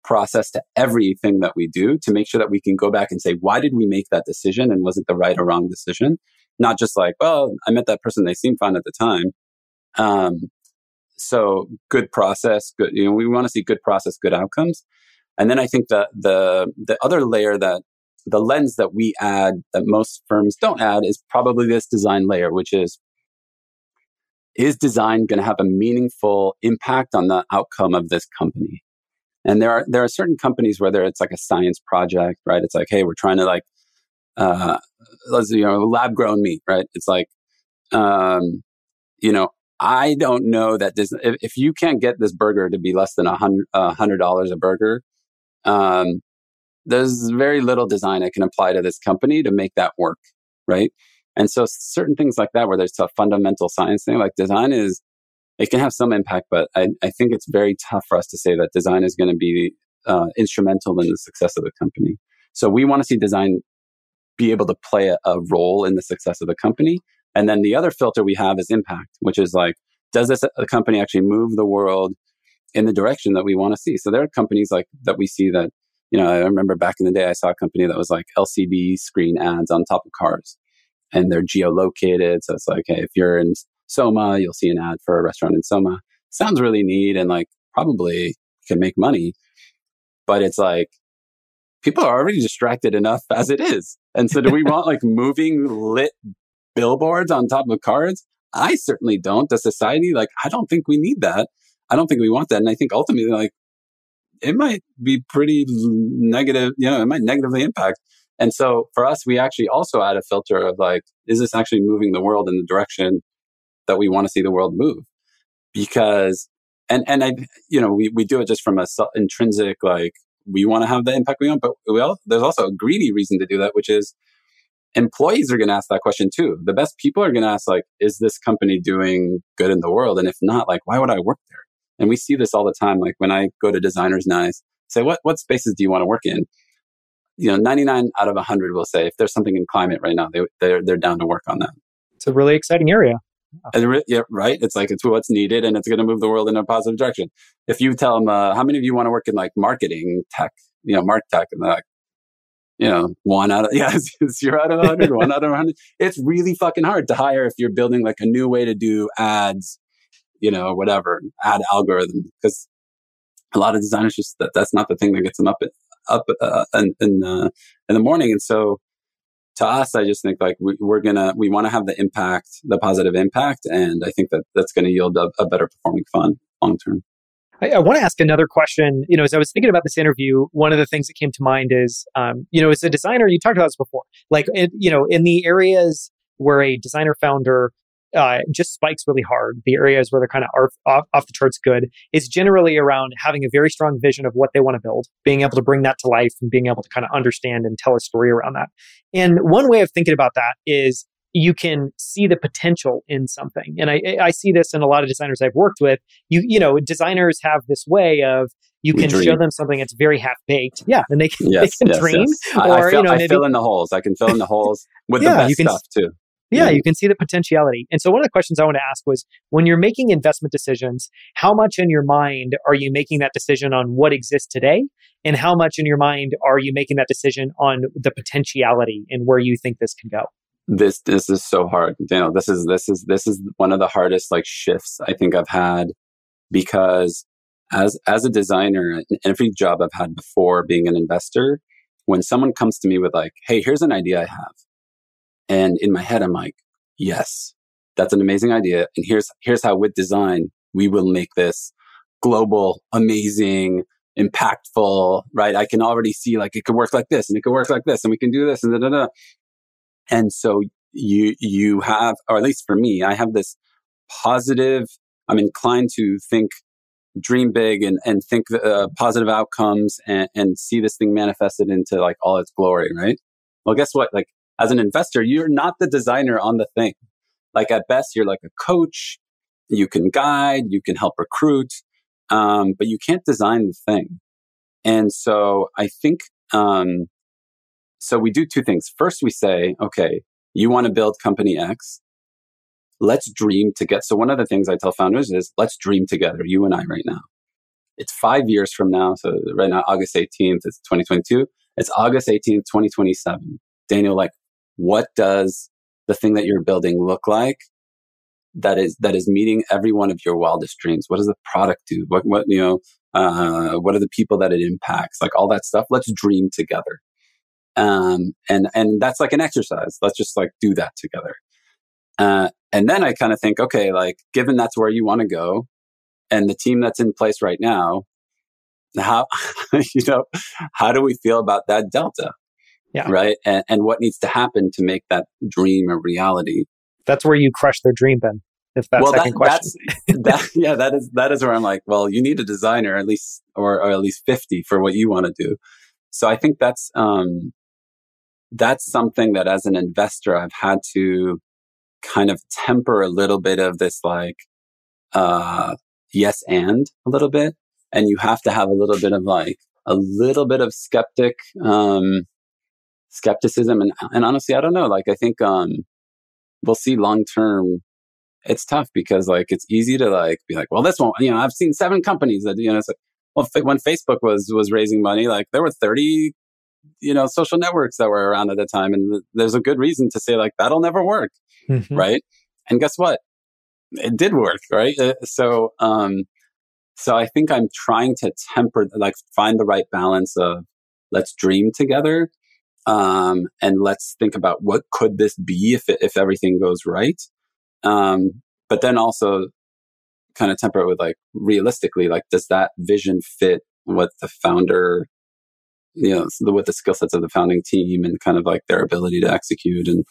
process to everything that we do to make sure that we can go back and say, why did we make that decision and was it the right or wrong decision? Not just like, well, I met that person, they seemed fine at the time. Um, so good process, good, you know, we want to see good process, good outcomes. And then I think that the, the other layer that the lens that we add that most firms don't add is probably this design layer, which is is design going to have a meaningful impact on the outcome of this company? And there are there are certain companies whether it's like a science project, right? It's like, hey, we're trying to like uh let's you know, lab grown meat, right? It's like um you know, I don't know that this if, if you can't get this burger to be less than a hundred a hundred dollars a burger, um, there's very little design I can apply to this company to make that work, right? And so certain things like that, where there's a fundamental science thing, like design is, it can have some impact, but I, I think it's very tough for us to say that design is going to be uh, instrumental in the success of the company. So we want to see design be able to play a, a role in the success of the company. And then the other filter we have is impact, which is like, does this a company actually move the world in the direction that we want to see? So there are companies like that we see that you know, I remember back in the day, I saw a company that was like LCD screen ads on top of cars and they're geolocated. So it's like, hey, if you're in Soma, you'll see an ad for a restaurant in Soma. Sounds really neat and like probably can make money. But it's like people are already distracted enough as it is. And so do we want like [laughs] moving lit billboards on top of cards? I certainly don't. The society, like, I don't think we need that. I don't think we want that. And I think ultimately, like, it might be pretty negative, you know, it might negatively impact. And so for us, we actually also add a filter of like, is this actually moving the world in the direction that we want to see the world move? Because, and, and I, you know, we, we do it just from a intrinsic, like, we want to have the impact we want, but we all, there's also a greedy reason to do that, which is employees are going to ask that question too. The best people are going to ask, like, is this company doing good in the world? And if not, like, why would I work there? And we see this all the time. Like when I go to designers I say, what, what spaces do you want to work in? You know, 99 out of 100 will say if there's something in climate right now, they, they're, they're down to work on that. It's a really exciting area. Re- yeah, right. It's like it's what's needed, and it's going to move the world in a positive direction. If you tell them, uh, how many of you want to work in like marketing tech, you know, martech, and they're like, you know, one out of [laughs] yeah, zero out of hundred, one out of hundred. It's really fucking hard to hire if you're building like a new way to do ads you know, whatever, ad algorithm because a lot of designers just that that's not the thing that gets them up up uh, in in, uh, in the morning. And so to us, I just think like we, are gonna we want to have the impact, the positive impact, and I think that that's going to yield a, a, better performing fund long term. I, I want to ask another question. You know, as I was thinking about this interview, one of the things that came to mind is, um, you know, as a designer, you talked about this before, like, it, you know, in the areas where a designer founder uh, just spikes really hard. The areas where they're kind of off, off the charts good is generally around having a very strong vision of what they want to build, being able to bring that to life and being able to kind of understand and tell a story around that. And one way of thinking about that is you can see the potential in something. And I, I see this in a lot of designers I've worked with. You, you know, designers have this way of you can show them something that's very half baked. Yeah. And they can, [laughs] yes, they can yes, dream. Yes. Or, I, I, fill, you know, I fill in the holes. I can fill in the holes with [laughs] yeah, the best can, stuff too. Yeah, you can see the potentiality. And so one of the questions I want to ask was when you're making investment decisions, how much in your mind are you making that decision on what exists today? And how much in your mind are you making that decision on the potentiality and where you think this can go? this this is so hard. You know, this is this is this is one of the hardest like shifts I think I've had because as as a designer, in every job I've had before being an investor, when someone comes to me with like, "Hey, here's an idea I have," and in my head I'm like, "Yes, that's an amazing idea," and here's here's how with design we will make this global, amazing, impactful. Right? I can already see like it could work like this, and it could work like this, and we can do this, and da da da. And so you you have, or at least for me, I have this positive. I'm inclined to think dream big and, and think uh, positive outcomes and, and see this thing manifested into like all its glory, right? Well, guess what? Like as an investor, you're not the designer on the thing. Like at best, you're like a coach. You can guide, you can help recruit, um, but you can't design the thing. And so I think, um, so we do two things. First, we say, okay, you want to build company X let's dream together. So one of the things I tell founders is let's dream together, you and I right now. It's five years from now. So right now, August 18th, it's 2022. It's August 18th, 2027. Daniel, like, what does the thing that you're building look like that is, that is meeting every one of your wildest dreams? What does the product do? What, what, you know, uh, what are the people that it impacts? Like all that stuff. Let's dream together. Um, and, and that's like an exercise. Let's just like do that together. Uh, and then I kind of think, okay, like given that's where you want to go and the team that's in place right now, how, [laughs] you know, how do we feel about that delta? Yeah. Right. And, and what needs to happen to make that dream a reality? That's where you crush their dream, Ben. If that's well, second that, question. [laughs] that, yeah, that is, that is where I'm like, well, you need a designer at least, or, or at least 50 for what you want to do. So I think that's, um, that's something that as an investor, I've had to kind of temper a little bit of this like, uh, yes and a little bit. And you have to have a little bit of like, a little bit of skeptic, um, skepticism. And, and honestly, I don't know. Like, I think, um, we'll see long term. It's tough because like, it's easy to like be like, well, this one, you know, I've seen seven companies that, you know, it's like, well, when Facebook was, was raising money, like there were 30 you know social networks that were around at the time and there's a good reason to say like that'll never work mm-hmm. right? And guess what? It did work, right? Uh, so, um, so I think I'm trying to temper, like, find the right balance of let's dream together, um, and let's think about what could this be if if everything goes right, um, but then also kind of temper it with like realistically, like, does that vision fit what the founder you know, with the skill sets of the founding team and kind of like their ability to execute and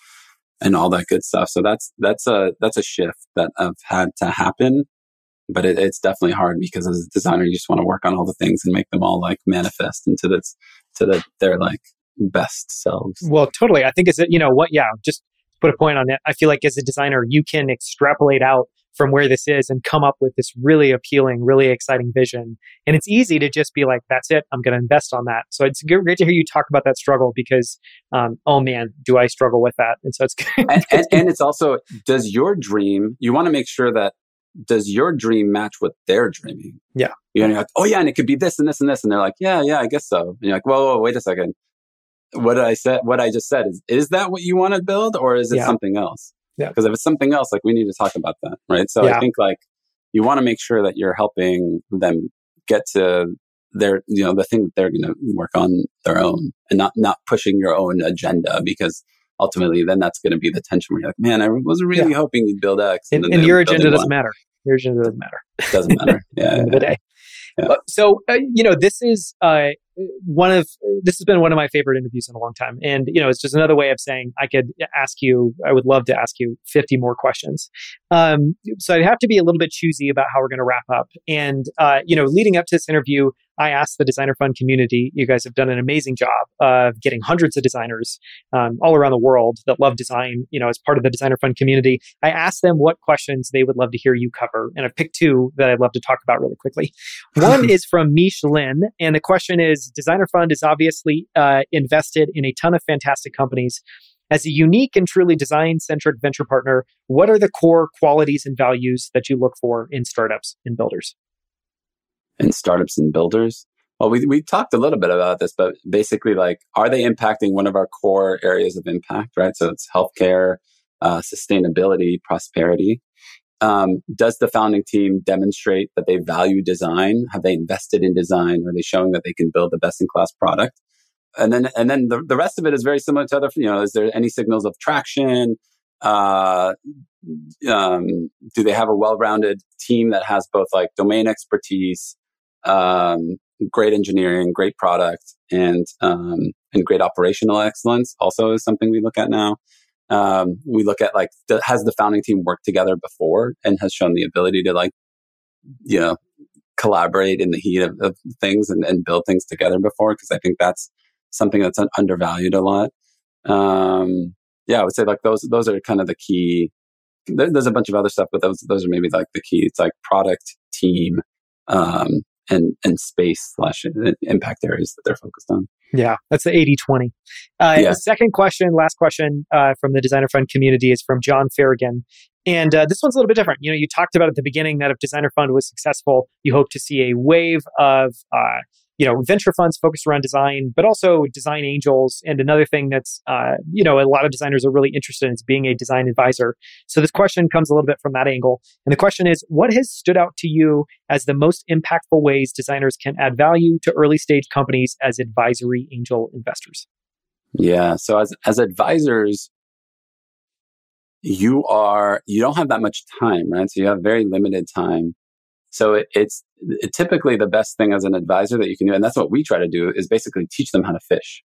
and all that good stuff. So that's that's a that's a shift that I've had to happen. But it, it's definitely hard because as a designer, you just want to work on all the things and make them all like manifest into this to the, their like best selves. Well, totally. I think it's you know what, yeah. Just put a point on it. I feel like as a designer, you can extrapolate out from where this is and come up with this really appealing, really exciting vision. And it's easy to just be like, that's it. I'm going to invest on that. So it's great to hear you talk about that struggle because, um, oh man, do I struggle with that? And so it's [laughs] and, and, and it's also, does your dream, you want to make sure that does your dream match what they're dreaming? Yeah. You know, you're like, oh yeah, and it could be this and this and this. And they're like, yeah, yeah, I guess so. And you're like, whoa, whoa, wait a second. What I said, what I just said is, is that what you want to build or is it yeah. something else? Yeah. Because if it's something else, like we need to talk about that, right? So yeah. I think like you want to make sure that you're helping them get to their, you know, the thing that they're going to work on their own and not, not pushing your own agenda because ultimately then that's going to be the tension where you're like, man, I was really yeah. hoping you'd build X. And, and, and your agenda doesn't matter. Your agenda doesn't matter. It doesn't matter. Yeah. [laughs] The end of the day. Yeah. So, uh, you know, this is, uh, one of this has been one of my favorite interviews in a long time. And you know it's just another way of saying i could ask you i would love to ask you 50 more questions. Um, so i'd have to be a little bit choosy about how we're going to wrap up. And uh, you know leading up to this interview I asked the Designer Fund community, you guys have done an amazing job of getting hundreds of designers um, all around the world that love design, you know, as part of the Designer Fund community. I asked them what questions they would love to hear you cover. And I've picked two that I'd love to talk about really quickly. [laughs] One is from Mish Lin. And the question is Designer Fund is obviously uh, invested in a ton of fantastic companies. As a unique and truly design centric venture partner, what are the core qualities and values that you look for in startups and builders? And startups and builders. Well, we, we talked a little bit about this, but basically, like, are they impacting one of our core areas of impact, right? So it's healthcare, uh, sustainability, prosperity. Um, does the founding team demonstrate that they value design? Have they invested in design? Are they showing that they can build the best in class product? And then, and then the, the rest of it is very similar to other, you know, is there any signals of traction? Uh, um, do they have a well-rounded team that has both like domain expertise, um, great engineering, great product, and um, and great operational excellence? Also, is something we look at now. Um, we look at like has the founding team worked together before and has shown the ability to like you know collaborate in the heat of, of things and, and, build things together before because I think that's something that's undervalued a lot. Um, yeah, I would say like those those are kind of the key. There, there's a bunch of other stuff, but those those are maybe like the key. It's like product, team, um, and and space slash impact areas that they're focused on. Yeah, that's the 80 20. Uh, yeah. Second question, last question uh, from the Designer Fund community is from John Farragon. And uh, this one's a little bit different. You know, you talked about at the beginning that if Designer Fund was successful, you hope to see a wave of uh, you know, venture funds focused around design, but also design angels. And another thing that's, uh, you know, a lot of designers are really interested in is being a design advisor. So this question comes a little bit from that angle. And the question is, what has stood out to you as the most impactful ways designers can add value to early stage companies as advisory angel investors? Yeah. So as, as advisors, you are, you don't have that much time, right? So you have very limited time so it, it's it, typically the best thing as an advisor that you can do. And that's what we try to do is basically teach them how to fish.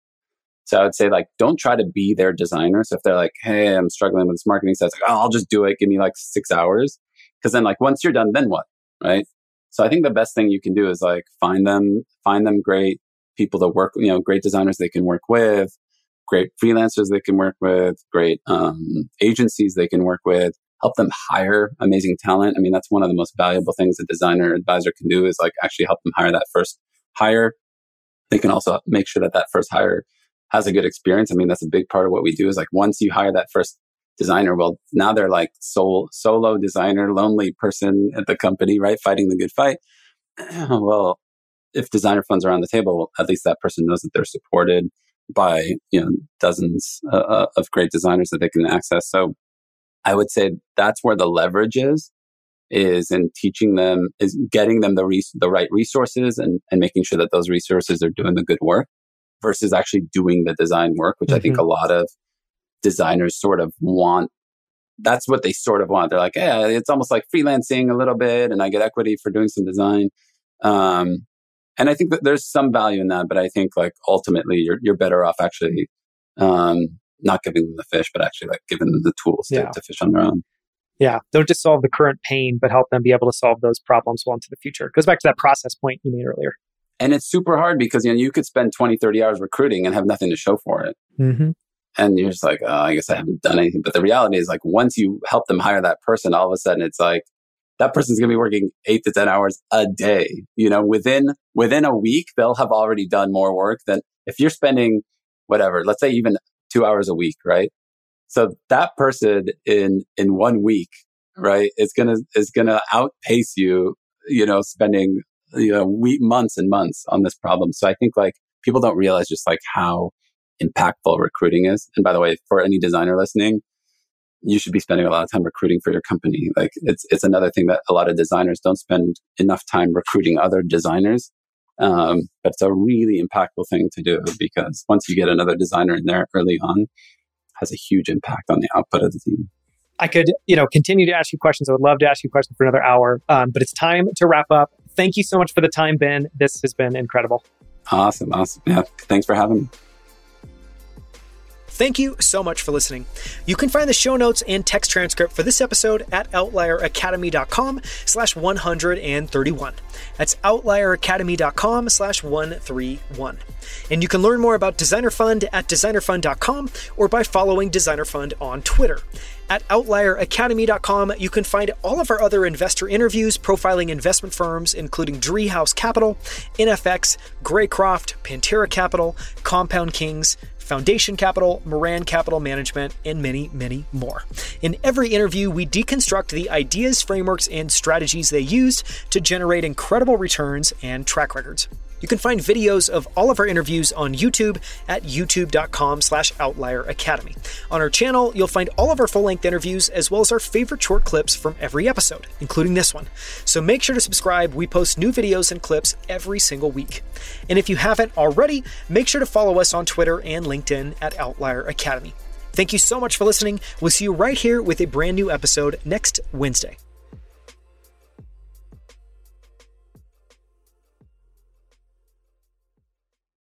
So I would say like, don't try to be their designer. So if they're like, Hey, I'm struggling with this marketing stuff, like, oh, I'll just do it. Give me like six hours. Cause then like once you're done, then what? Right. So I think the best thing you can do is like find them, find them great people to work, you know, great designers they can work with, great freelancers they can work with, great um, agencies they can work with, help them hire amazing talent. I mean, that's one of the most valuable things a designer advisor can do is like actually help them hire that first hire. They can also make sure that that first hire has a good experience. I mean, that's a big part of what we do is like once you hire that first designer, well, now they're like sole, solo designer, lonely person at the company, right? Fighting the good fight. [clears throat] well, if designer funds are on the table, at least that person knows that they're supported by, you know, dozens uh, uh of great designers that they can access. So I would say that's where the leverage is, is in teaching them, is getting them the, res- the right resources and, and making sure that those resources are doing the good work versus actually doing the design work, which mm-hmm. I think mm-hmm. a lot of designers sort of want. That's what they sort of want. They're like, yeah, it's almost like freelancing a little bit and I get equity for doing some design. Um, and I think that there's some value in that, but I think like ultimately you're, you're better off actually, um, not giving them the fish, but actually like giving them the tools to, yeah. to fish on their own. Yeah. Don't just solve the current pain, but help them be able to solve those problems well into the future. It goes back to that process point you made earlier. And it's super hard because, you know, you could spend 20, 30 hours recruiting and have nothing to show for it. Mm-hmm. And you're just like, oh, I guess I haven't done anything. But the reality is like, once you help them hire that person, all of a sudden it's like, that person's going to be working eight to 10 hours a day. You know, within, within a week, they'll have already done more work than if you're spending whatever, let's say even two hours a week, right? So that person in, in one week, mm-hmm. right, is gonna, is gonna outpace you, you know, spending, you know, week, months and months on this problem. So I think like people don't realize just like how impactful recruiting is. And by the way, for any designer listening, you should be spending a lot of time recruiting for your company. Like it's, it's another thing that a lot of designers don't spend enough time recruiting other designers. Um, but it's a really impactful thing to do because once you get another designer in there early on, has a huge impact on the output of the team. I could, you know, continue to ask you questions. I would love to ask you questions for another hour, um, but it's time to wrap up. Thank you so much for the time, Ben. This has been incredible. Awesome, awesome. Yeah, thanks for having me. Thank you so much for listening. You can find the show notes and text transcript for this episode at outlieracademy.com slash 131. That's outlieracademy.com slash 131. And you can learn more about Designer Fund at designerfund.com or by following Designer Fund on Twitter. At outlieracademy.com, you can find all of our other investor interviews profiling investment firms, including Driehaus Capital, NFX, Greycroft, Pantera Capital, Compound Kings, Foundation Capital, Moran Capital Management, and many, many more. In every interview, we deconstruct the ideas, frameworks, and strategies they used to generate incredible returns and track records. You can find videos of all of our interviews on YouTube at youtube.com slash outlier academy. On our channel, you'll find all of our full-length interviews as well as our favorite short clips from every episode, including this one. So make sure to subscribe. We post new videos and clips every single week. And if you haven't already, make sure to follow us on Twitter and LinkedIn at Outlier Academy. Thank you so much for listening. We'll see you right here with a brand new episode next Wednesday.